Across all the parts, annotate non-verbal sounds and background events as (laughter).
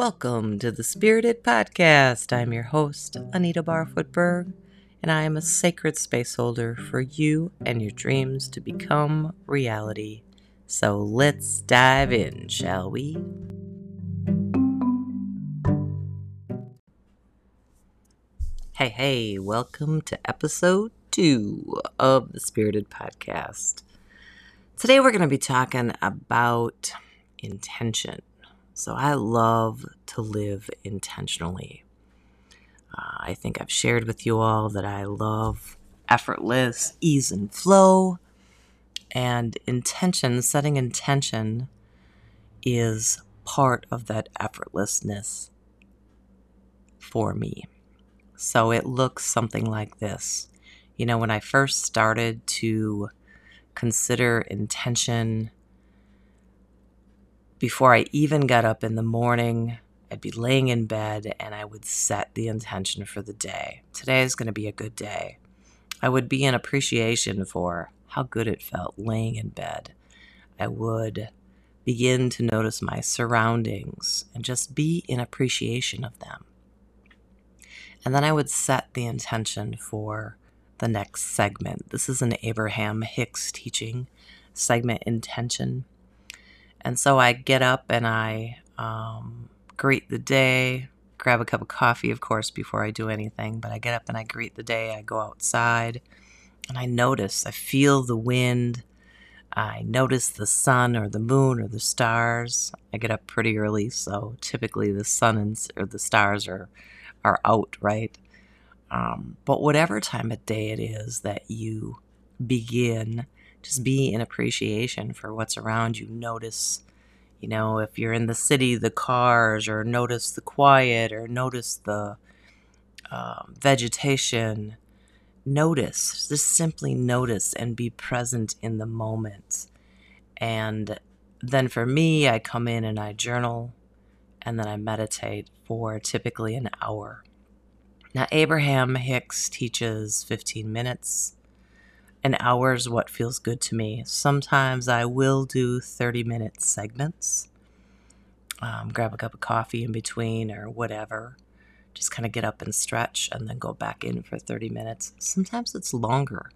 Welcome to the Spirited Podcast. I'm your host, Anita Barfootberg, and I am a sacred space holder for you and your dreams to become reality. So let's dive in, shall we? Hey, hey, welcome to episode two of the Spirited Podcast. Today we're going to be talking about intention. So I love to live intentionally. Uh, I think I've shared with you all that I love effortless ease and flow. And intention, setting intention, is part of that effortlessness for me. So it looks something like this. You know, when I first started to consider intention before I even got up in the morning, I'd be laying in bed and I would set the intention for the day. Today is going to be a good day. I would be in appreciation for how good it felt laying in bed. I would begin to notice my surroundings and just be in appreciation of them. And then I would set the intention for the next segment. This is an Abraham Hicks teaching segment intention. And so I get up and I um, greet the day, grab a cup of coffee, of course, before I do anything. But I get up and I greet the day. I go outside and I notice, I feel the wind. I notice the sun or the moon or the stars. I get up pretty early, so typically the sun and, or the stars are are out, right? Um, but whatever time of day it is that you begin just be in appreciation for what's around you. Notice, you know, if you're in the city, the cars, or notice the quiet, or notice the um, vegetation. Notice, just simply notice and be present in the moment. And then for me, I come in and I journal and then I meditate for typically an hour. Now, Abraham Hicks teaches 15 minutes an hour is what feels good to me. Sometimes I will do 30 minute segments, um, grab a cup of coffee in between or whatever. Just kind of get up and stretch and then go back in for 30 minutes. Sometimes it's longer.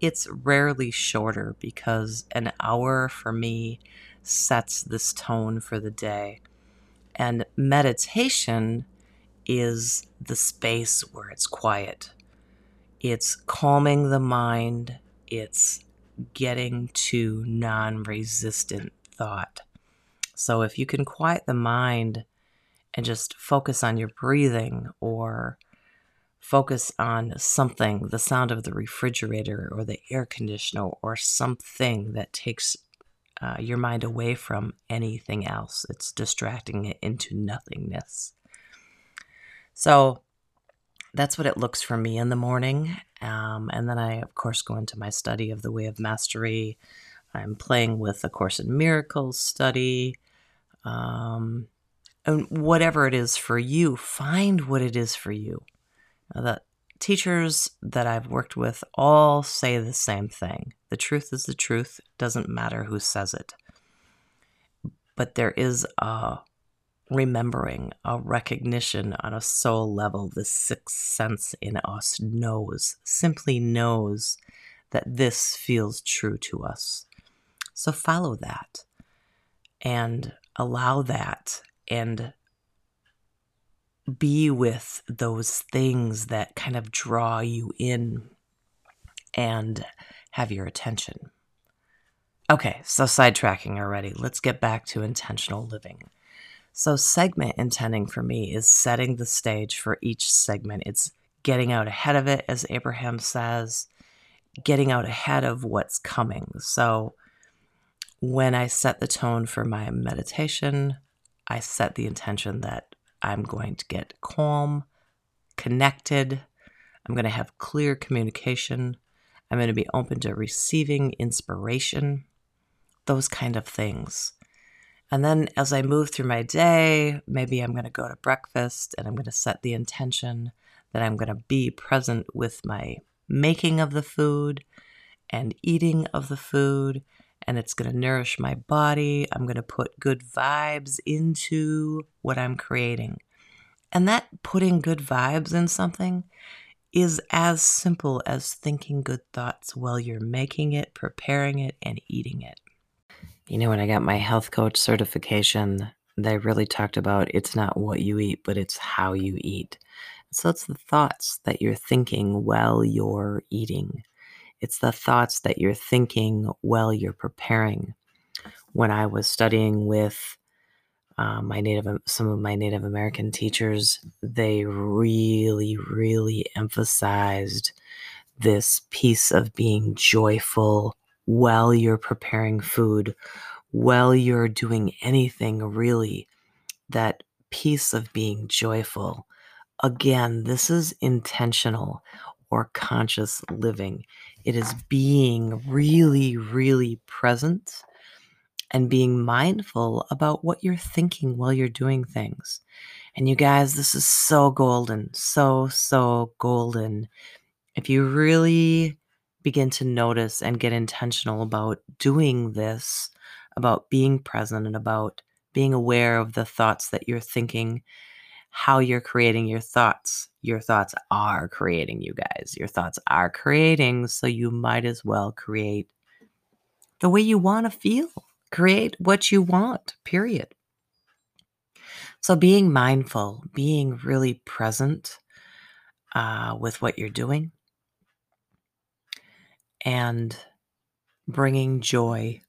It's rarely shorter because an hour for me sets this tone for the day. And meditation is the space where it's quiet. It's calming the mind it's getting to non resistant thought. So if you can quiet the mind and just focus on your breathing or focus on something, the sound of the refrigerator or the air conditioner or something that takes uh, your mind away from anything else, it's distracting it into nothingness. So that's what it looks for me in the morning. Um, and then I, of course, go into my study of the Way of Mastery. I'm playing with A Course in Miracles study. Um, and whatever it is for you, find what it is for you. The teachers that I've worked with all say the same thing the truth is the truth, doesn't matter who says it. But there is a remembering, a recognition on a soul level. The sixth sense in us knows, simply knows that this feels true to us. So follow that and allow that and be with those things that kind of draw you in and have your attention. Okay, so sidetracking already. Let's get back to intentional living. So, segment intending for me is setting the stage for each segment. It's getting out ahead of it, as Abraham says, getting out ahead of what's coming. So, when I set the tone for my meditation, I set the intention that I'm going to get calm, connected, I'm going to have clear communication, I'm going to be open to receiving inspiration, those kind of things. And then as I move through my day, maybe I'm going to go to breakfast and I'm going to set the intention that I'm going to be present with my making of the food and eating of the food and it's going to nourish my body. I'm going to put good vibes into what I'm creating. And that putting good vibes in something is as simple as thinking good thoughts while you're making it, preparing it, and eating it. You know, when I got my health coach certification, they really talked about it's not what you eat, but it's how you eat. So it's the thoughts that you're thinking while you're eating. It's the thoughts that you're thinking while you're preparing. When I was studying with uh, my native, some of my Native American teachers, they really, really emphasized this piece of being joyful while you're preparing food, while you're doing anything really. That piece of being joyful. Again, this is intentional or conscious living. It is being really, really present and being mindful about what you're thinking while you're doing things. And you guys, this is so golden, so, so golden. If you really begin to notice and get intentional about doing this, about being present and about being aware of the thoughts that you're thinking, how you're creating your thoughts. Your thoughts are creating you guys. Your thoughts are creating, so you might as well create the way you want to feel. Create what you want, period. So, being mindful, being really present uh, with what you're doing, and bringing joy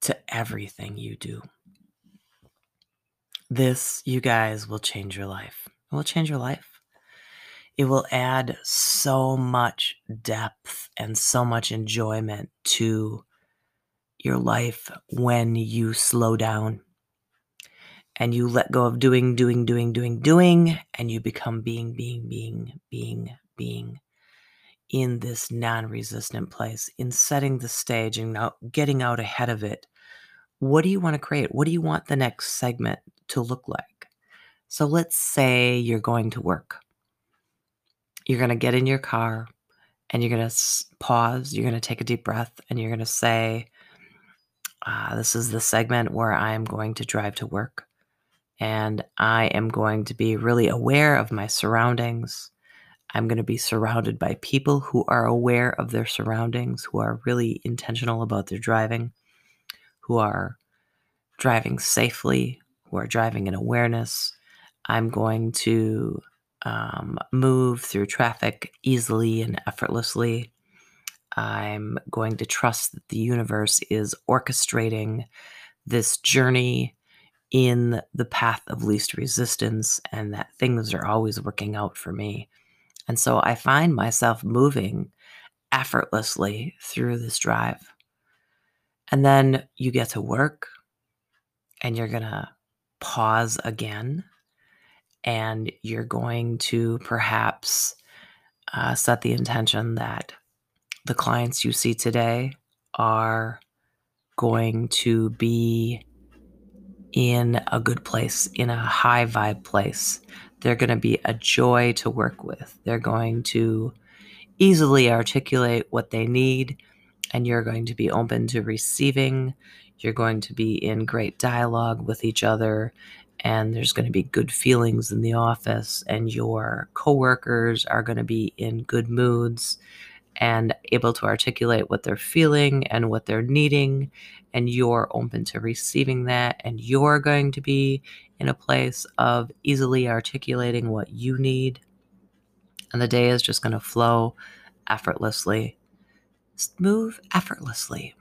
to everything you do. This, you guys, will change your life. It will change your life. It will add so much depth and so much enjoyment to your life when you slow down and you let go of doing, doing, doing, doing, doing, and you become being, being, being, being, being in this non resistant place, in setting the stage and getting out ahead of it. What do you want to create? What do you want the next segment to look like? So let's say you're going to work. You're going to get in your car and you're going to pause, you're going to take a deep breath, and you're going to say, uh, This is the segment where I'm going to drive to work. And I am going to be really aware of my surroundings. I'm going to be surrounded by people who are aware of their surroundings, who are really intentional about their driving, who are driving safely, who are driving in awareness. I'm going to um, move through traffic easily and effortlessly. I'm going to trust that the universe is orchestrating this journey in the path of least resistance and that things are always working out for me. And so I find myself moving effortlessly through this drive. And then you get to work and you're going to pause again and you're going to perhaps uh, set the intention that the clients you see today are going to be in a good place, in a high vibe place. They're going to be a joy to work with. They're going to easily articulate what they need, and you're going to be open to receiving. You're going to be in great dialogue with each other, and there's going to be good feelings in the office, and your coworkers are going to be in good moods and able to articulate what they're feeling and what they're needing. And you're open to receiving that. And you're going to be in a place of easily articulating what you need. And the day is just going to flow effortlessly, move effortlessly.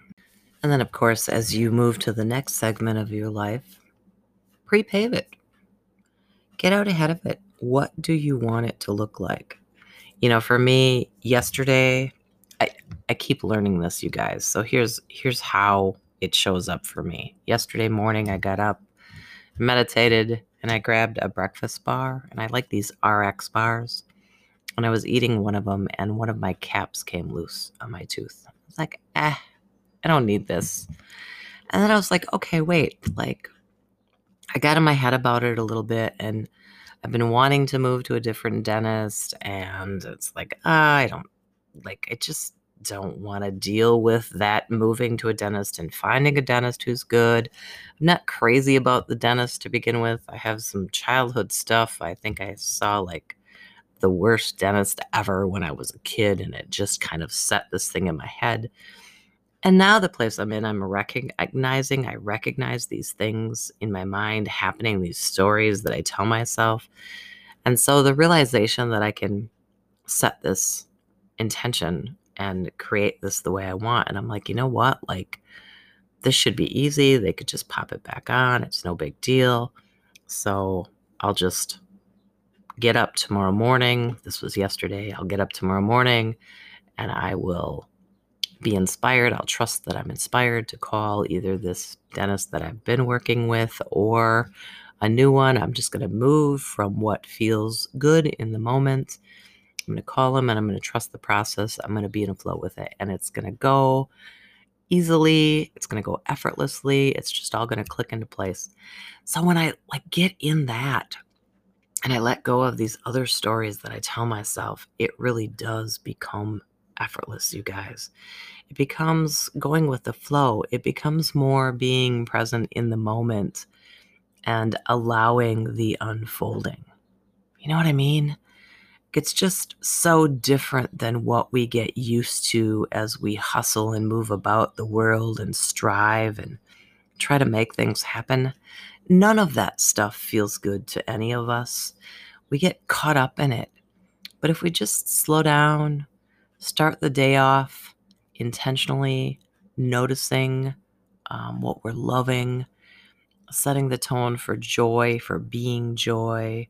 And then, of course, as you move to the next segment of your life, pre pave it. Get out ahead of it. What do you want it to look like? you know, for me, yesterday, I, I keep learning this, you guys. So here's here's how it shows up for me. Yesterday morning, I got up, meditated, and I grabbed a breakfast bar, and I like these RX bars. And I was eating one of them, and one of my caps came loose on my tooth. I was like, eh, I don't need this. And then I was like, okay, wait, like, I got in my head about it a little bit, and I've been wanting to move to a different dentist, and it's like, uh, I don't like it. Just don't want to deal with that moving to a dentist and finding a dentist who's good. I'm not crazy about the dentist to begin with. I have some childhood stuff. I think I saw like the worst dentist ever when I was a kid, and it just kind of set this thing in my head. And now the place I'm in, I'm recognizing, I recognize these things in my mind happening, these stories that I tell myself. And so the realization that I can set this intention and create this the way I want. And I'm like, you know what? Like, this should be easy. They could just pop it back on. It's no big deal. So I'll just get up tomorrow morning. This was yesterday. I'll get up tomorrow morning and I will be inspired. I'll trust that I'm inspired to call either this dentist that I've been working with or a new one. I'm just going to move from what feels good in the moment. I'm going to call them and I'm going to trust the process. I'm going to be in a flow with it and it's going to go easily. It's going to go effortlessly. It's just all going to click into place. So when I like get in that and I let go of these other stories that I tell myself, it really does become effortless, you guys. It becomes going with the flow. It becomes more being present in the moment and allowing the unfolding. You know what I mean? It's just so different than what we get used to as we hustle and move about the world and strive and try to make things happen. None of that stuff feels good to any of us. We get caught up in it. But if we just slow down, start the day off intentionally, noticing um, what we're loving, setting the tone for joy, for being joy,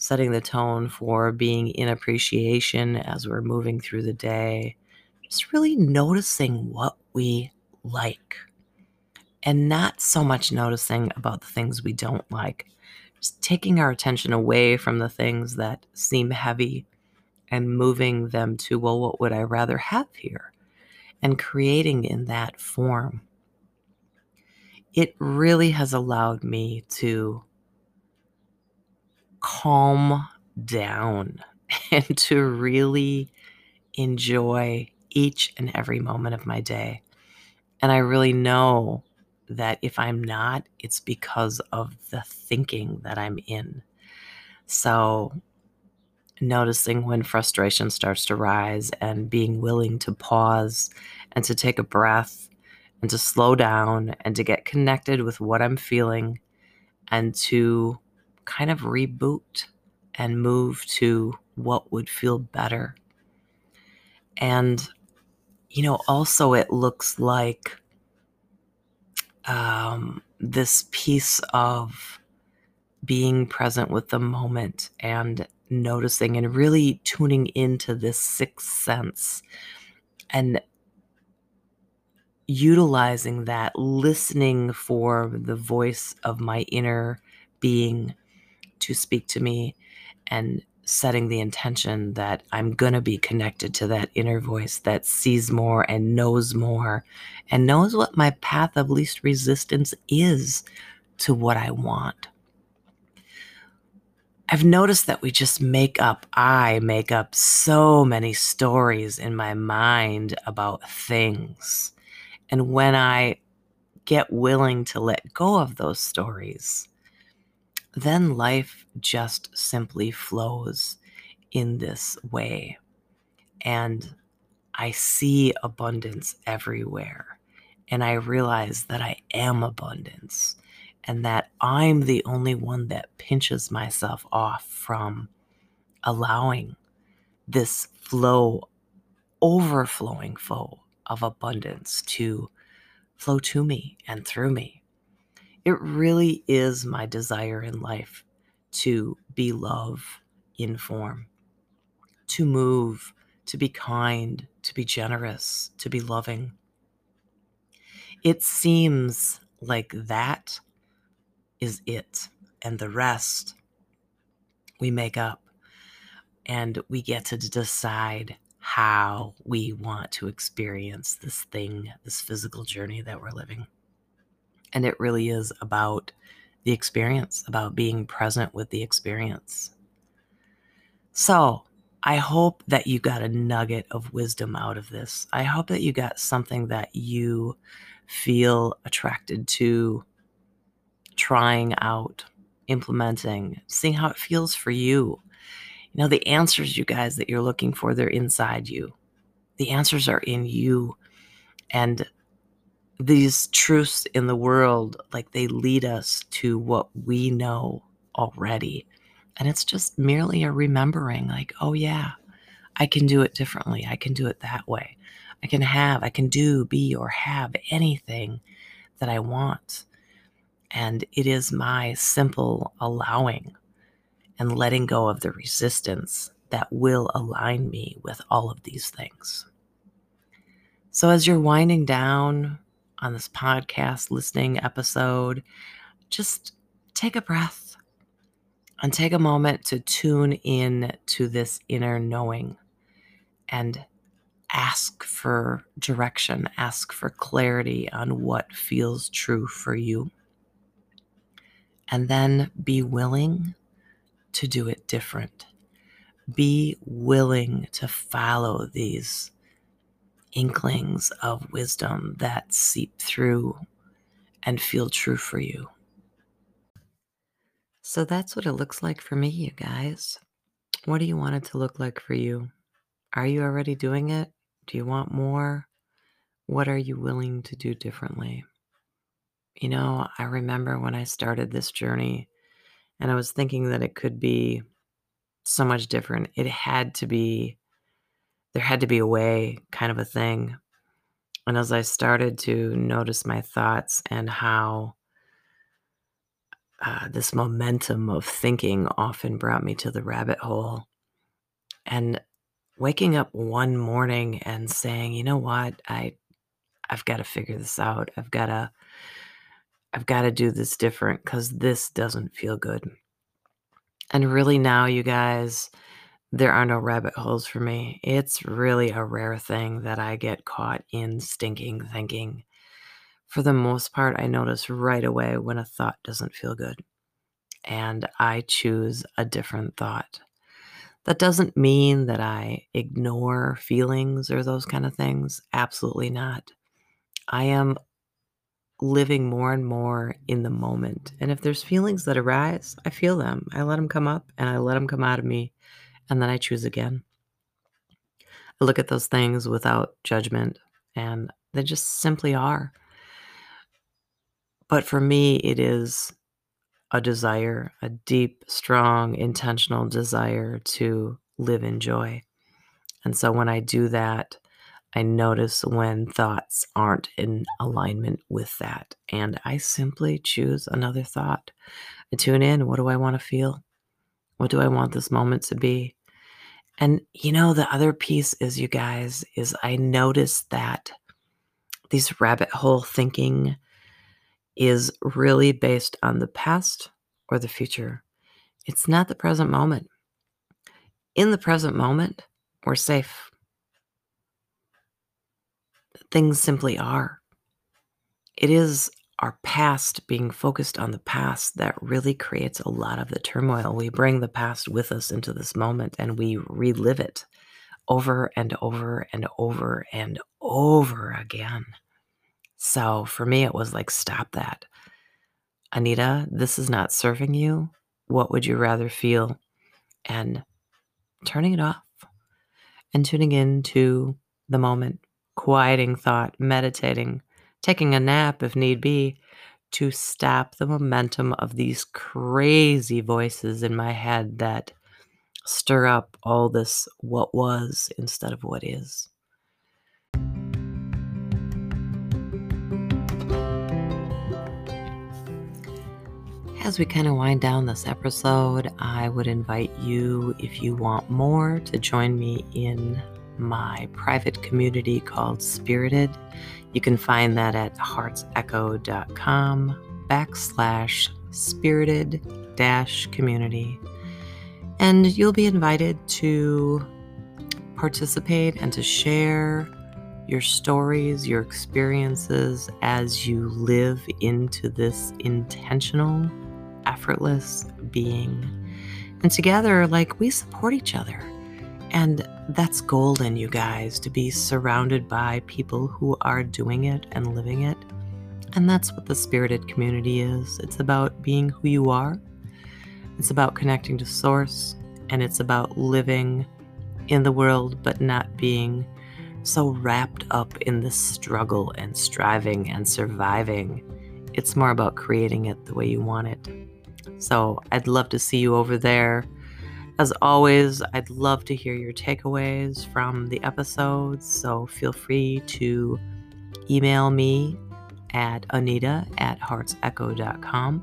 setting the tone for being in appreciation as we're moving through the day, just really noticing what we like and not so much noticing about the things we don't like. Just taking our attention away from the things that seem heavy and moving them to, well, what would I rather have here? And creating in that form. It really has allowed me to calm down (laughs) and to really enjoy each and every moment of my day. And I really know that if I'm not, it's because of the thinking that I'm in. So noticing when frustration starts to rise and being willing to pause and to take a breath and to slow down and to get connected with what I'm feeling and to kind of reboot and move to what would feel better. And, you know, also it looks like um, this piece of being present with the moment and noticing and really tuning into this sixth sense and utilizing that, listening for the voice of my inner being to speak to me and setting the intention that I'm going to be connected to that inner voice that sees more and knows more and knows what my path of least resistance is to what I want. I've noticed that we just make up, I make up so many stories in my mind about things. And when I get willing to let go of those stories, then life just simply flows in this way. And I see abundance everywhere. And I realize that I am abundance and that I'm the only one that pinches myself off from allowing this flow, overflowing flow of abundance to flow to me and through me. It really is my desire in life to be love in form, to move, to be kind, to be generous, to be loving. It seems like that is it, and the rest we make up. And we get to decide how we want to experience this thing, this physical journey that we're living. And it really is about the experience, about being present with the experience. So, I hope that you got a nugget of wisdom out of this. I hope that you got something that you feel attracted to trying out, implementing, seeing how it feels for you. You know, the answers, you guys, that you're looking for, they're inside you. The answers are in you. And these truths in the world, like they lead us to what we know already. And it's just merely a remembering, like, oh, yeah, I can do it differently. I can do it that way. I can have, I can do, be, or have anything that I want. And it is my simple allowing and letting go of the resistance that will align me with all of these things. So, as you're winding down on this podcast listening episode, just take a breath and take a moment to tune in to this inner knowing and ask for direction, ask for clarity on what feels true for you. And then be willing to do it different. Be willing to follow these inklings of wisdom that seep through and feel true for you. So that's what it looks like for me, you guys. What do you want it to look like for you? Are you already doing it? Do you want more? What are you willing to do differently? You know, I remember when I started this journey and I was thinking that it could be so much different. It had to be there had to be a way kind of a thing. And as I started to notice my thoughts and how uh, this momentum of thinking often brought me to the rabbit hole, and waking up one morning and saying, you know what, I, I've got to figure this out. I've got to, I've got to do this different because this doesn't feel good. And really now, you guys, there are no rabbit holes for me. It's really a rare thing that I get caught in stinking thinking. For the most part, I notice right away when a thought doesn't feel good. And I choose a different thought. That doesn't mean that I ignore feelings or those kind of things. Absolutely not. I am living more and more in the moment. And if there's feelings that arise, I feel them. I let them come up and I let them come out of me and then I choose again. I look at those things without judgment, and they just simply are. But for me, it is a desire, a deep, strong, intentional desire to live in joy. And so when I do that, I notice when thoughts aren't in alignment with that. And I simply choose another thought. I tune in. What do I want to feel? What do I want this moment to be? And you know, the other piece is, you guys, is I noticed that these rabbit hole thinking is really based on the past or the future. It's not the present moment. In the present moment, we're safe. Things simply are. It is our past being focused on the past that really creates a lot of the turmoil. We bring the past with us into this moment and we relive it over and over and over and over again. So for me, it was like, stop that. Anita, this is not serving you. What would you rather feel? And turning it off and tuning into the moment, quieting thought, meditating taking a nap if need be, to stop the momentum of these crazy voices in my head that stir up all this what was instead of what is. As we kind of wind down this episode, I would invite you, if you want more, to join me in my private community called Spirited. You can find that at heartsecho.com backslash spirited dash community. And you'll be invited to participate and to share your stories, your experiences as you live into this intentional, effortless being. And together, like we support each other And that's golden, you guys, to be surrounded by people who are doing it and living it. And that's what the spirited community is. It's about being who you are, it's about connecting to Source, and it's about living in the world but not being so wrapped up in the struggle and striving and surviving. It's more about creating it the way you want it. So I'd love to see you over there. As always, I'd love to hear your takeaways from the episodes. So feel free to email me at anita at heartsecho.com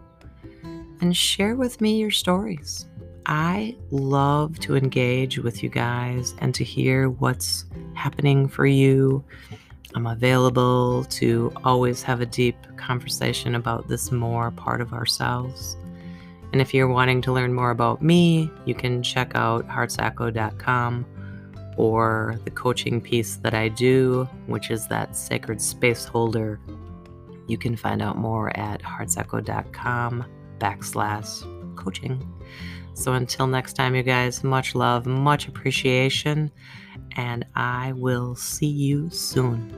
and share with me your stories. I love to engage with you guys and to hear what's happening for you. I'm available to always have a deep conversation about this more part of ourselves. And if you're wanting to learn more about me, you can check out heartsecho.com or the coaching piece that I do, which is that sacred space holder. You can find out more at heartsecho.com backslash coaching. So until next time, you guys, much love, much appreciation, and I will see you soon.